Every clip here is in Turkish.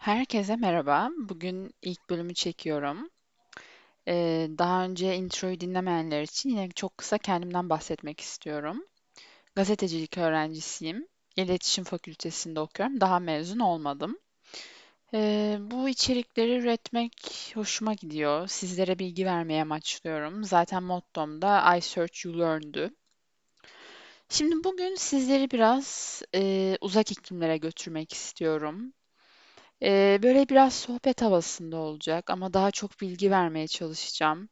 Herkese merhaba. Bugün ilk bölümü çekiyorum. Ee, daha önce introyu dinlemeyenler için yine çok kısa kendimden bahsetmek istiyorum. Gazetecilik öğrencisiyim. İletişim Fakültesinde okuyorum. Daha mezun olmadım. Ee, bu içerikleri üretmek hoşuma gidiyor. Sizlere bilgi vermeye amaçlıyorum. Zaten mottom da I Search You Learn'dü. Şimdi bugün sizleri biraz e, uzak iklimlere götürmek istiyorum. Ee, böyle biraz sohbet havasında olacak ama daha çok bilgi vermeye çalışacağım.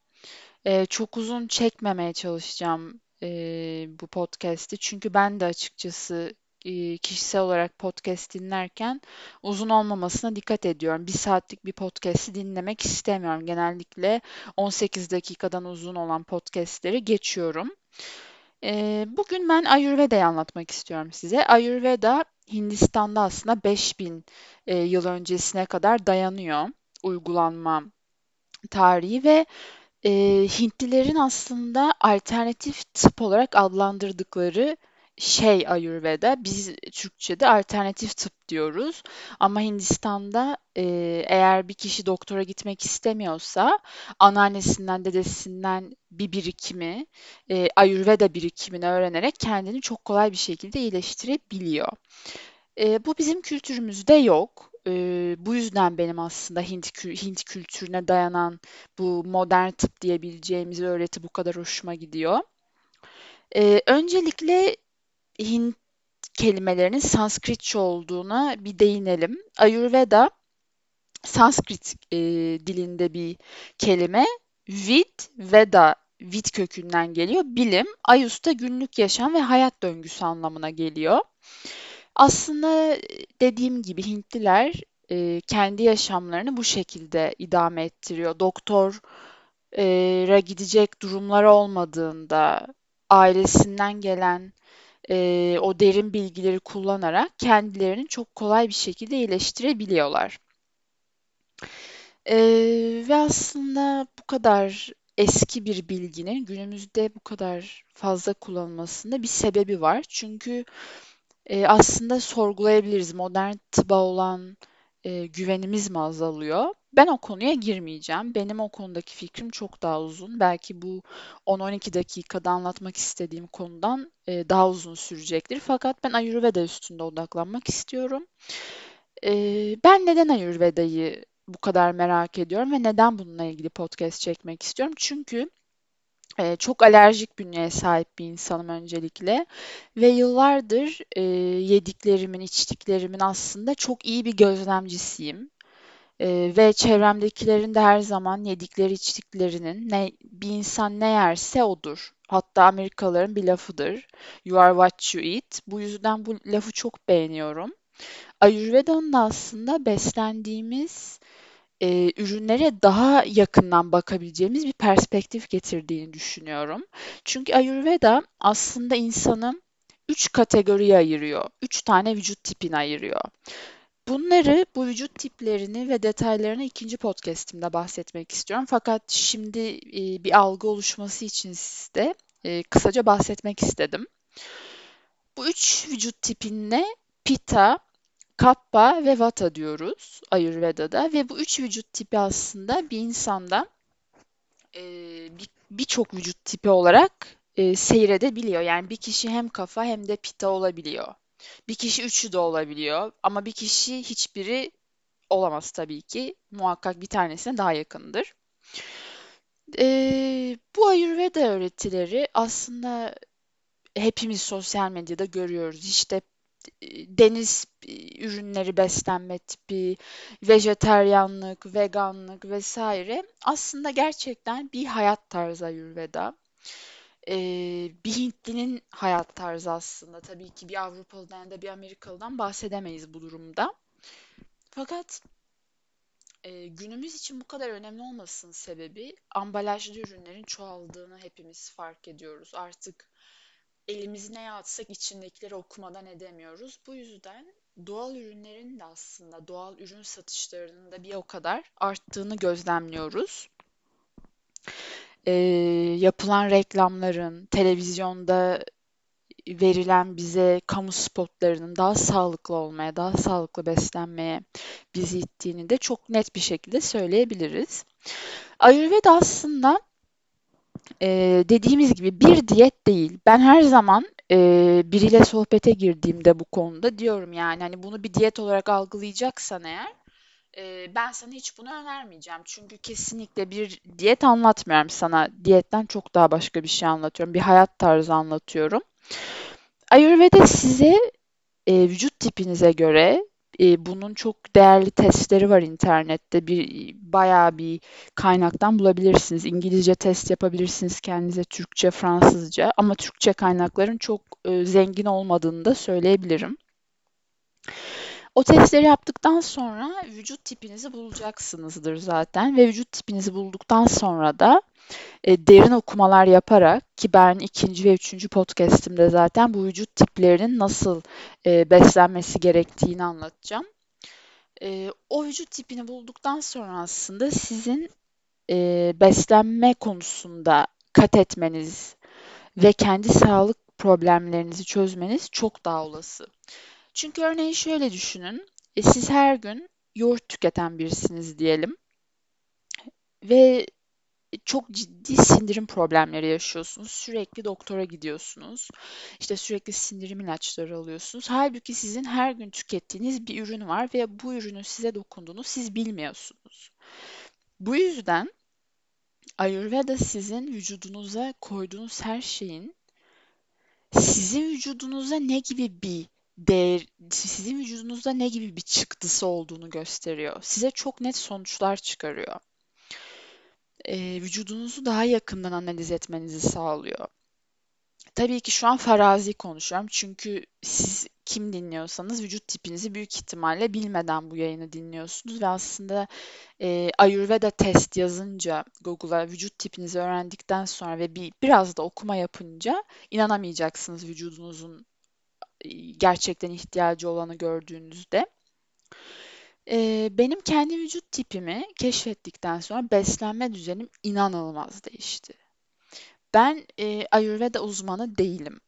Ee, çok uzun çekmemeye çalışacağım e, bu podcast'i. Çünkü ben de açıkçası e, kişisel olarak podcast dinlerken uzun olmamasına dikkat ediyorum. Bir saatlik bir podcast'i dinlemek istemiyorum. Genellikle 18 dakikadan uzun olan podcast'leri geçiyorum. Ee, bugün ben Ayurveda'yı anlatmak istiyorum size. Ayurveda Hindistan'da aslında 5000 e, yıl öncesine kadar dayanıyor uygulanma tarihi ve e, Hintlilerin aslında alternatif tıp olarak adlandırdıkları şey Ayurveda. Biz Türkçe'de alternatif tıp diyoruz. Ama Hindistan'da e, eğer bir kişi doktora gitmek istemiyorsa anneannesinden, dedesinden bir birikimi, e, Ayurveda birikimini öğrenerek kendini çok kolay bir şekilde iyileştirebiliyor. E, bu bizim kültürümüzde yok. E, bu yüzden benim aslında Hint, Hint kültürüne dayanan bu modern tıp diyebileceğimiz öğreti bu kadar hoşuma gidiyor. E, öncelikle Hint kelimelerinin Sanskritçe olduğuna bir değinelim. Ayurveda Sanskrit e, dilinde bir kelime. Vid, Veda, Vid kökünden geliyor. Bilim, Ayus günlük yaşam ve hayat döngüsü anlamına geliyor. Aslında dediğim gibi Hintliler e, kendi yaşamlarını bu şekilde idame ettiriyor. Doktora gidecek durumları olmadığında ailesinden gelen e, o derin bilgileri kullanarak kendilerini çok kolay bir şekilde iyileştirebiliyorlar. E, ve aslında bu kadar eski bir bilginin günümüzde bu kadar fazla kullanılmasında bir sebebi var. Çünkü e, aslında sorgulayabiliriz modern tıba olan e, güvenimiz mi azalıyor? Ben o konuya girmeyeceğim. Benim o konudaki fikrim çok daha uzun. Belki bu 10-12 dakikada anlatmak istediğim konudan e, daha uzun sürecektir. Fakat ben Ayurveda üstünde odaklanmak istiyorum. E, ben neden Ayurveda'yı bu kadar merak ediyorum ve neden bununla ilgili podcast çekmek istiyorum? Çünkü e, çok alerjik bünyeye sahip bir insanım öncelikle ve yıllardır e, yediklerimin, içtiklerimin aslında çok iyi bir gözlemcisiyim. E, ve çevremdekilerin de her zaman yedikleri içtiklerinin ne, bir insan ne yerse odur. Hatta Amerikalıların bir lafıdır. You are what you eat. Bu yüzden bu lafı çok beğeniyorum. Ayurveda'nın da aslında beslendiğimiz e, ürünlere daha yakından bakabileceğimiz bir perspektif getirdiğini düşünüyorum. Çünkü Ayurveda aslında insanı üç kategoriye ayırıyor. Üç tane vücut tipini ayırıyor. Bunları, bu vücut tiplerini ve detaylarını ikinci podcast'imde bahsetmek istiyorum. Fakat şimdi e, bir algı oluşması için size e, kısaca bahsetmek istedim. Bu üç vücut tipine Pitta, Kappa ve Vata diyoruz Ayurveda'da ve bu üç vücut tipi aslında bir insanda e, birçok bir vücut tipi olarak e, seyredebiliyor. Yani bir kişi hem kafa hem de Pitta olabiliyor. Bir kişi üçü de olabiliyor ama bir kişi hiçbiri olamaz tabii ki. Muhakkak bir tanesine daha yakındır. Ee, bu Ayurveda öğretileri aslında hepimiz sosyal medyada görüyoruz. İşte deniz ürünleri beslenme tipi, vejeteryanlık, veganlık vesaire aslında gerçekten bir hayat tarzı Ayurveda. Ee, bir Hintlinin hayat tarzı aslında. Tabii ki bir Avrupalıdan ya da bir Amerikalıdan bahsedemeyiz bu durumda. Fakat e, günümüz için bu kadar önemli olmasının sebebi ambalajlı ürünlerin çoğaldığını hepimiz fark ediyoruz. Artık elimizi neye atsak içindekileri okumadan edemiyoruz. Bu yüzden doğal ürünlerin de aslında doğal ürün satışlarının da bir o kadar arttığını gözlemliyoruz. Ee, yapılan reklamların, televizyonda verilen bize kamu spotlarının daha sağlıklı olmaya, daha sağlıklı beslenmeye bizi ittiğini de çok net bir şekilde söyleyebiliriz. Ayurveda aslında e, dediğimiz gibi bir diyet değil. Ben her zaman e, biriyle sohbete girdiğimde bu konuda diyorum yani hani bunu bir diyet olarak algılayacaksan eğer ben sana hiç bunu önermeyeceğim. Çünkü kesinlikle bir diyet anlatmıyorum sana. Diyetten çok daha başka bir şey anlatıyorum. Bir hayat tarzı anlatıyorum. Ayurveda size e, vücut tipinize göre e, bunun çok değerli testleri var internette. Bir bayağı bir kaynaktan bulabilirsiniz. İngilizce test yapabilirsiniz kendinize, Türkçe, Fransızca. Ama Türkçe kaynakların çok e, zengin olmadığını da söyleyebilirim. O testleri yaptıktan sonra vücut tipinizi bulacaksınızdır zaten ve vücut tipinizi bulduktan sonra da e, derin okumalar yaparak ki ben ikinci ve üçüncü podcastimde zaten bu vücut tiplerinin nasıl e, beslenmesi gerektiğini anlatacağım. E, o vücut tipini bulduktan sonra aslında sizin e, beslenme konusunda kat etmeniz ve kendi sağlık problemlerinizi çözmeniz çok daha olası. Çünkü örneğin şöyle düşünün. E, siz her gün yoğurt tüketen birisiniz diyelim. Ve çok ciddi sindirim problemleri yaşıyorsunuz. Sürekli doktora gidiyorsunuz. İşte sürekli sindirim ilaçları alıyorsunuz. Halbuki sizin her gün tükettiğiniz bir ürün var ve bu ürünün size dokunduğunu siz bilmiyorsunuz. Bu yüzden Ayurveda sizin vücudunuza koyduğunuz her şeyin sizin vücudunuza ne gibi bir değer, sizin vücudunuzda ne gibi bir çıktısı olduğunu gösteriyor. Size çok net sonuçlar çıkarıyor. Ee, vücudunuzu daha yakından analiz etmenizi sağlıyor. Tabii ki şu an farazi konuşuyorum çünkü siz kim dinliyorsanız vücut tipinizi büyük ihtimalle bilmeden bu yayını dinliyorsunuz ve aslında e, Ayurveda test yazınca Google'a vücut tipinizi öğrendikten sonra ve bir biraz da okuma yapınca inanamayacaksınız vücudunuzun gerçekten ihtiyacı olanı gördüğünüzde. Ee, benim kendi vücut tipimi keşfettikten sonra beslenme düzenim inanılmaz değişti. Ben e, Ayurveda uzmanı değilim.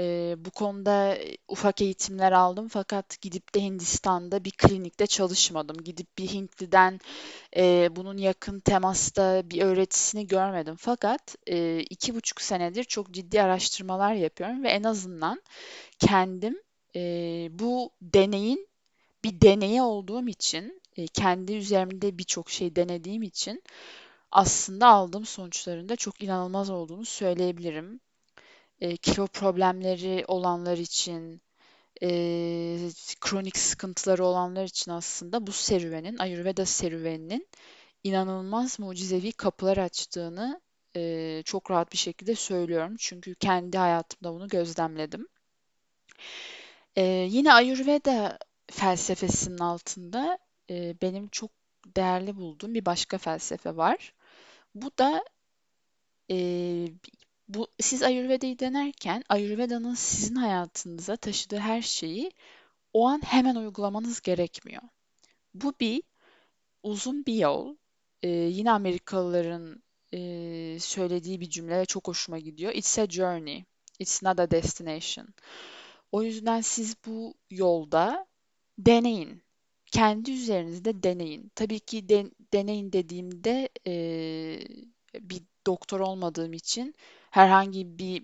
E, bu konuda ufak eğitimler aldım fakat gidip de Hindistan'da bir klinikte çalışmadım. Gidip bir Hintli'den e, bunun yakın temasta bir öğretisini görmedim. Fakat e, iki buçuk senedir çok ciddi araştırmalar yapıyorum ve en azından kendim e, bu deneyin bir deneyi olduğum için, e, kendi üzerimde birçok şey denediğim için aslında aldığım sonuçların da çok inanılmaz olduğunu söyleyebilirim. E, kilo problemleri olanlar için, e, kronik sıkıntıları olanlar için aslında bu serüvenin, Ayurveda serüveninin inanılmaz mucizevi kapılar açtığını e, çok rahat bir şekilde söylüyorum. Çünkü kendi hayatımda bunu gözlemledim. Ee, yine Ayurveda felsefesinin altında e, benim çok değerli bulduğum bir başka felsefe var. Bu da e, bu siz Ayurveda'yı denerken Ayurveda'nın sizin hayatınıza taşıdığı her şeyi o an hemen uygulamanız gerekmiyor. Bu bir uzun bir yol. E, yine Amerikalıların e, söylediği bir cümle çok hoşuma gidiyor. It's a journey. It's not a destination. O yüzden siz bu yolda deneyin. Kendi üzerinizde deneyin. Tabii ki de, deneyin dediğimde e, bir doktor olmadığım için herhangi bir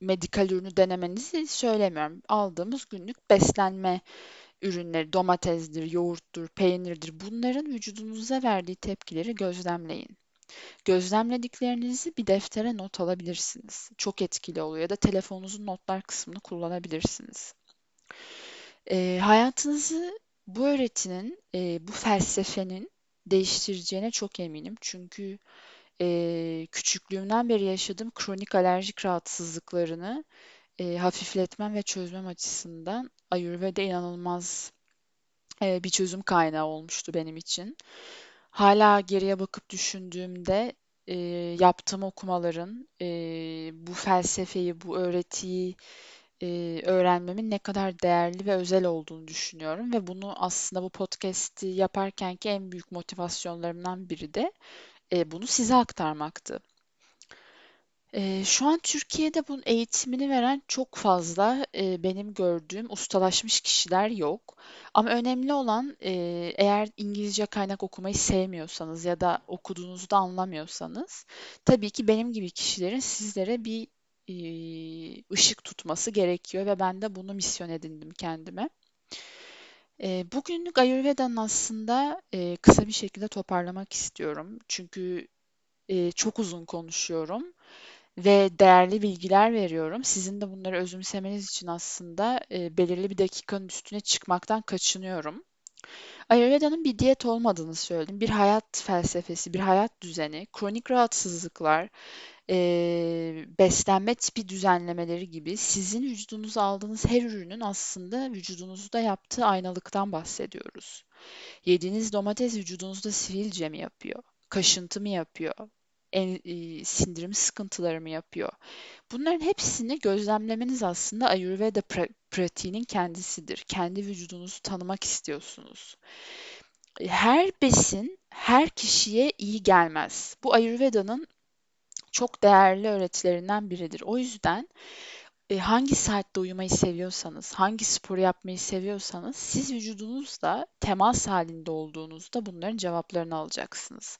medikal ürünü denemenizi söylemiyorum. Aldığımız günlük beslenme ürünleri, domatesdir, yoğurttur, peynirdir bunların vücudunuza verdiği tepkileri gözlemleyin. Gözlemlediklerinizi bir deftere not alabilirsiniz. Çok etkili oluyor ya da telefonunuzun notlar kısmını kullanabilirsiniz. E, hayatınızı bu öğretinin, e, bu felsefenin değiştireceğine çok eminim. Çünkü e, küçüklüğümden beri yaşadığım kronik alerjik rahatsızlıklarını e, hafifletmem ve çözmem açısından Ayurveda inanılmaz e, bir çözüm kaynağı olmuştu benim için. Hala geriye bakıp düşündüğümde e, yaptığım okumaların e, bu felsefeyi, bu öğretiyi e, öğrenmemin ne kadar değerli ve özel olduğunu düşünüyorum ve bunu aslında bu podcast'i yaparkenki en büyük motivasyonlarımdan biri de e, bunu size aktarmaktı. Ee, şu an Türkiye'de bunun eğitimini veren çok fazla e, benim gördüğüm ustalaşmış kişiler yok. Ama önemli olan e, eğer İngilizce kaynak okumayı sevmiyorsanız ya da okuduğunuzu anlamıyorsanız tabii ki benim gibi kişilerin sizlere bir e, ışık tutması gerekiyor ve ben de bunu misyon edindim kendime. E, bugünlük Ayurveda'nın aslında e, kısa bir şekilde toparlamak istiyorum. Çünkü e, çok uzun konuşuyorum ve değerli bilgiler veriyorum. Sizin de bunları özümsemeniz için aslında e, belirli bir dakikanın üstüne çıkmaktan kaçınıyorum. Ayurveda'nın bir diyet olmadığını söyledim. Bir hayat felsefesi, bir hayat düzeni, kronik rahatsızlıklar, e, beslenme tipi düzenlemeleri gibi sizin vücudunuza aldığınız her ürünün aslında vücudunuzda yaptığı aynalıktan bahsediyoruz. Yediğiniz domates vücudunuzda sivilce mi yapıyor? Kaşıntı mı yapıyor? En, e, sindirim sıkıntıları mı yapıyor? Bunların hepsini gözlemlemeniz aslında Ayurveda pra- pratiğinin kendisidir. Kendi vücudunuzu tanımak istiyorsunuz. Her besin her kişiye iyi gelmez. Bu Ayurveda'nın çok değerli öğretilerinden biridir. O yüzden e, hangi saatte uyumayı seviyorsanız, hangi sporu yapmayı seviyorsanız siz vücudunuzla temas halinde olduğunuzda bunların cevaplarını alacaksınız.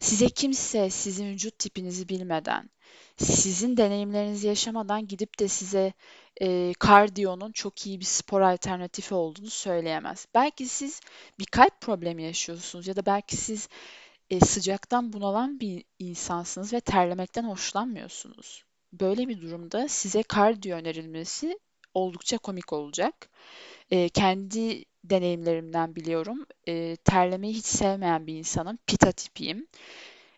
Size kimse sizin vücut tipinizi bilmeden, sizin deneyimlerinizi yaşamadan gidip de size e, kardiyonun çok iyi bir spor alternatifi olduğunu söyleyemez. Belki siz bir kalp problemi yaşıyorsunuz ya da belki siz e, sıcaktan bunalan bir insansınız ve terlemekten hoşlanmıyorsunuz. Böyle bir durumda size kardiyo önerilmesi oldukça komik olacak. E, kendi deneyimlerimden biliyorum. E, terlemeyi hiç sevmeyen bir insanım. Pita tipiyim.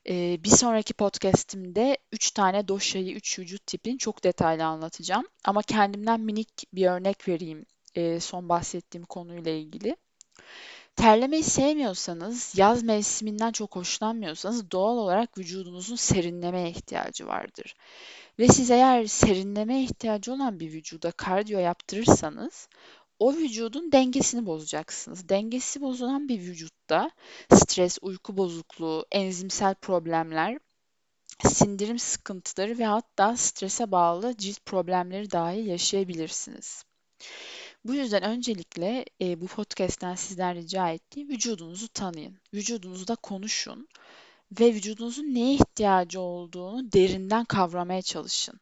E, bir sonraki podcastimde 3 tane doşayı, 3 vücut tipini çok detaylı anlatacağım. Ama kendimden minik bir örnek vereyim e, son bahsettiğim konuyla ilgili. Terlemeyi sevmiyorsanız, yaz mevsiminden çok hoşlanmıyorsanız doğal olarak vücudunuzun serinlemeye ihtiyacı vardır. Ve siz eğer serinlemeye ihtiyacı olan bir vücuda kardiyo yaptırırsanız o vücudun dengesini bozacaksınız. Dengesi bozulan bir vücutta stres, uyku bozukluğu, enzimsel problemler, sindirim sıkıntıları ve hatta strese bağlı cilt problemleri dahi yaşayabilirsiniz. Bu yüzden öncelikle e, bu podcast'ten sizden rica ettiğim vücudunuzu tanıyın. Vücudunuzda konuşun ve vücudunuzun neye ihtiyacı olduğunu derinden kavramaya çalışın.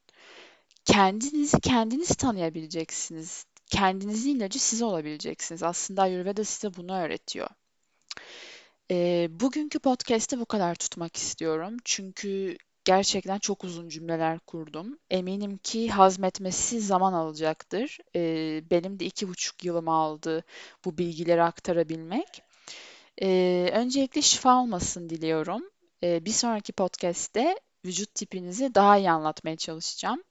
Kendinizi kendiniz tanıyabileceksiniz. Kendinizin ilacı siz olabileceksiniz. Aslında Ayurveda size bunu öğretiyor. E, bugünkü podcast'te bu kadar tutmak istiyorum. Çünkü gerçekten çok uzun cümleler kurdum. Eminim ki hazmetmesi zaman alacaktır. Ee, benim de iki buçuk yılımı aldı bu bilgileri aktarabilmek. Ee, öncelikle şifa olmasın diliyorum. Ee, bir sonraki podcast'te vücut tipinizi daha iyi anlatmaya çalışacağım.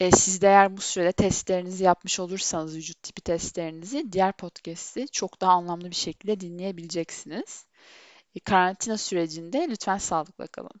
Ee, siz de eğer bu sürede testlerinizi yapmış olursanız, vücut tipi testlerinizi diğer podcast'i çok daha anlamlı bir şekilde dinleyebileceksiniz. Ee, karantina sürecinde lütfen sağlıkla kalın.